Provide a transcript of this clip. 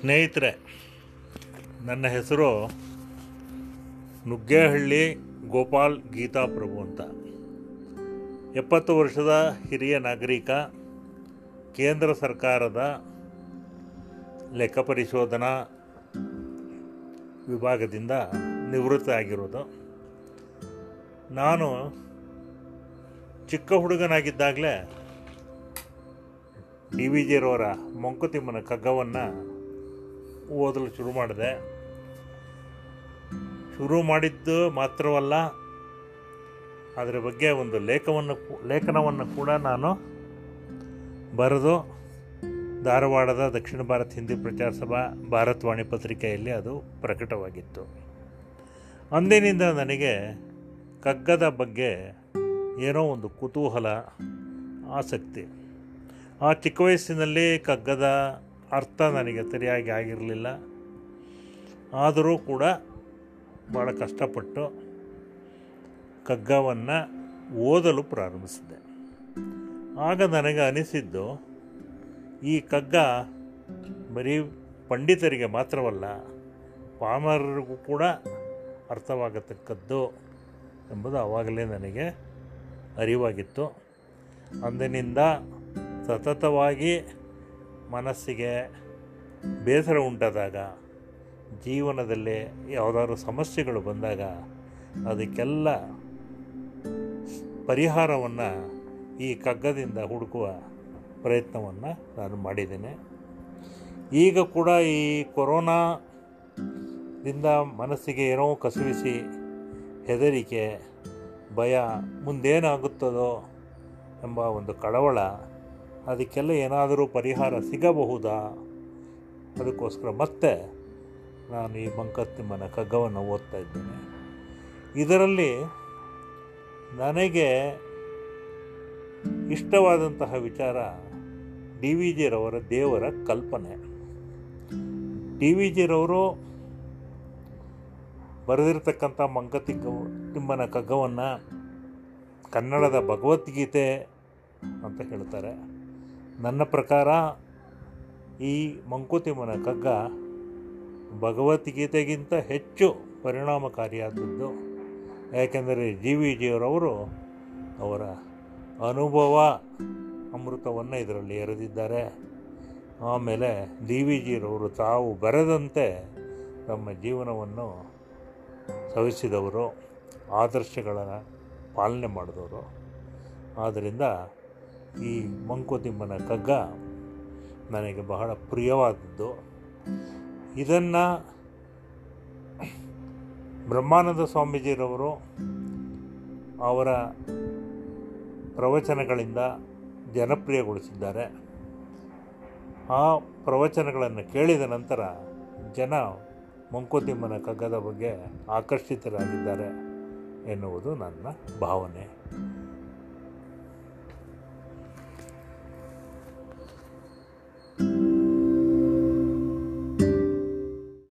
ಸ್ನೇಹಿತರೆ, ನನ್ನ ಹೆಸರು ನುಗ್ಗೇಹಳ್ಳಿ ಗೋಪಾಲ್ ಗೀತಾ ಪ್ರಭು ಅಂತ. ಎಪ್ಪತ್ತು ವರ್ಷದ ಹಿರಿಯ ನಾಗರಿಕ, ಕೇಂದ್ರ ಸರ್ಕಾರದ ಲೆಕ್ಕ ಪರಿಶೋಧನಾ ವಿಭಾಗದಿಂದ ನಿವೃತ್ತ ಆಗಿರೋದು. ನಾನು ಚಿಕ್ಕ ಹುಡುಗನಾಗಿದ್ದಾಗಲೇ ಡಿ ವಿ ಜಿರವರ ಮಂಕುತಿಮ್ಮನ ಕಗ್ಗವನ್ನು ಓದಲು ಶುರು ಮಾಡಿದೆ. ಶುರು ಮಾಡಿದ್ದು ಮಾತ್ರವಲ್ಲ, ಅದರ ಬಗ್ಗೆ ಒಂದು ಲೇಖವನ್ನು ಲೇಖನವನ್ನು ಕೂಡ ನಾನು ಬರೆದು ಧಾರವಾಡದ ದಕ್ಷಿಣ ಭಾರತ ಹಿಂದಿ ಪ್ರಚಾರ ಸಭಾ ಭಾರತವಾಣಿ ಪತ್ರಿಕೆಯಲ್ಲಿ ಅದು ಪ್ರಕಟವಾಗಿತ್ತು. ಅಂದಿನಿಂದ ನನಗೆ ಕಗ್ಗದ ಬಗ್ಗೆ ಏನೋ ಒಂದು ಕುತೂಹಲ, ಆಸಕ್ತಿ. ಆ ಚಿಕ್ಕ ವಯಸ್ಸಿನಲ್ಲಿ ಕಗ್ಗದ ಅರ್ಥ ನನಗೆ ಸರಿಯಾಗಿ ಆಗಿರಲಿಲ್ಲ. ಆದರೂ ಕೂಡ ಭಾಳ ಕಷ್ಟಪಟ್ಟು ಕಗ್ಗವನ್ನು ಓದಲು ಪ್ರಾರಂಭಿಸಿದೆ. ಆಗ ನನಗೆ ಅನಿಸಿದ್ದು, ಈ ಕಗ್ಗ ಬರೀ ಪಂಡಿತರಿಗೆ ಮಾತ್ರವಲ್ಲ, ಪಾಮರರಿಗೂ ಕೂಡ ಅರ್ಥವಾಗತಕ್ಕದ್ದು ಎಂಬುದು ಆವಾಗಲೇ ನನಗೆ ಅರಿವಾಗಿತ್ತು. ಅಂದಿನಿಂದ ಸತತವಾಗಿ ಮನಸ್ಸಿಗೆ ಬೇಸರ ಉಂಟಾದಾಗ, ಜೀವನದಲ್ಲಿ ಯಾವುದಾದ್ರು ಸಮಸ್ಯೆಗಳು ಬಂದಾಗ ಅದಕ್ಕೆಲ್ಲ ಪರಿಹಾರವನ್ನು ಈ ಕಗ್ಗದಿಂದ ಹುಡುಕುವ ಪ್ರಯತ್ನವನ್ನು ನಾನು ಮಾಡಿದ್ದೇನೆ. ಈಗ ಕೂಡ ಈ ಕೊರೋನಾದಿಂದ ಮನಸ್ಸಿಗೆ ಏನೋ ಕಸುವಿಸಿ ಹೆದರಿಕೆ, ಭಯ ಮುಂದೇನಾಗುತ್ತದೋ ಎಂಬ ಒಂದು ಕಳವಳ ಅದಕ್ಕೆಲ್ಲ ಏನಾದರೂ ಪರಿಹಾರ ಸಿಗಬಹುದಾ? ಅದಕ್ಕೋಸ್ಕರ ಮತ್ತೆ ನಾನು ಈ ಬಂಕತ್ತಿಮ್ಮನ ಕಗ್ಗವನ್ನು ಓದ್ತಾ ಇದ್ದೇನೆ. ಇದರಲ್ಲಿ ನನಗೆ ಇಷ್ಟವಾದಂತಹ ವಿಚಾರ ಡಿ ವಿ ಜಿರವರ ದೇವರ ಕಲ್ಪನೆ. ಡಿ ವಿ ಜಿರವರು ಬರೆದಿರ್ತಕ್ಕಂಥ ಮಂಕತಿ ತಿಮ್ಮನ ಕಗ್ಗವನ್ನು ಕನ್ನಡದ ಭಗವದ್ಗೀತೆ ಅಂತ ಹೇಳ್ತಾರೆ. ನನ್ನ ಪ್ರಕಾರ ಈ ಮಂಕುತಿಮ್ಮನ ಕಗ್ಗ ಭಗವದ್ಗೀತೆಗಿಂತ ಹೆಚ್ಚು ಪರಿಣಾಮಕಾರಿಯಾದದ್ದು. ಯಾಕೆಂದರೆ ಜಿ ವಿ ಜಿಯವರವರು ಅವರ ಅನುಭವ ಅಮೃತವನ್ನು ಇದರಲ್ಲಿ ಎರೆದಿದ್ದಾರೆ. ಆಮೇಲೆ ಡಿ ವಿ ಜಿರವರು ತಾವು ಬರೆದಂತೆ ತಮ್ಮ ಜೀವನವನ್ನು ಸವಿಸಿದವರು ಆದರ್ಶಗಳನ್ನು ಪಾಲನೆ ಮಾಡಿದವರು. ಆದ್ದರಿಂದ ಈ ಮಂಕುತಿಮ್ಮನ ಕಗ್ಗ ನನಗೆ ಬಹಳ ಪ್ರಿಯವಾದದ್ದು. ಇದನ್ನು ಬ್ರಹ್ಮಾನಂದ ಸ್ವಾಮೀಜಿರವರು ಅವರ ಪ್ರವಚನಗಳಿಂದ ಜನಪ್ರಿಯಗೊಳಿಸಿದ್ದಾರೆ. ಆ ಪ್ರವಚನಗಳನ್ನು ಕೇಳಿದ ನಂತರ ಜನ ಮಂಕುತಿಮ್ಮನ ಕಗ್ಗದ ಬಗ್ಗೆ ಆಕರ್ಷಿತರಾಗಿದ್ದಾರೆ ಎನ್ನುವುದು ನನ್ನ ಭಾವನೆ.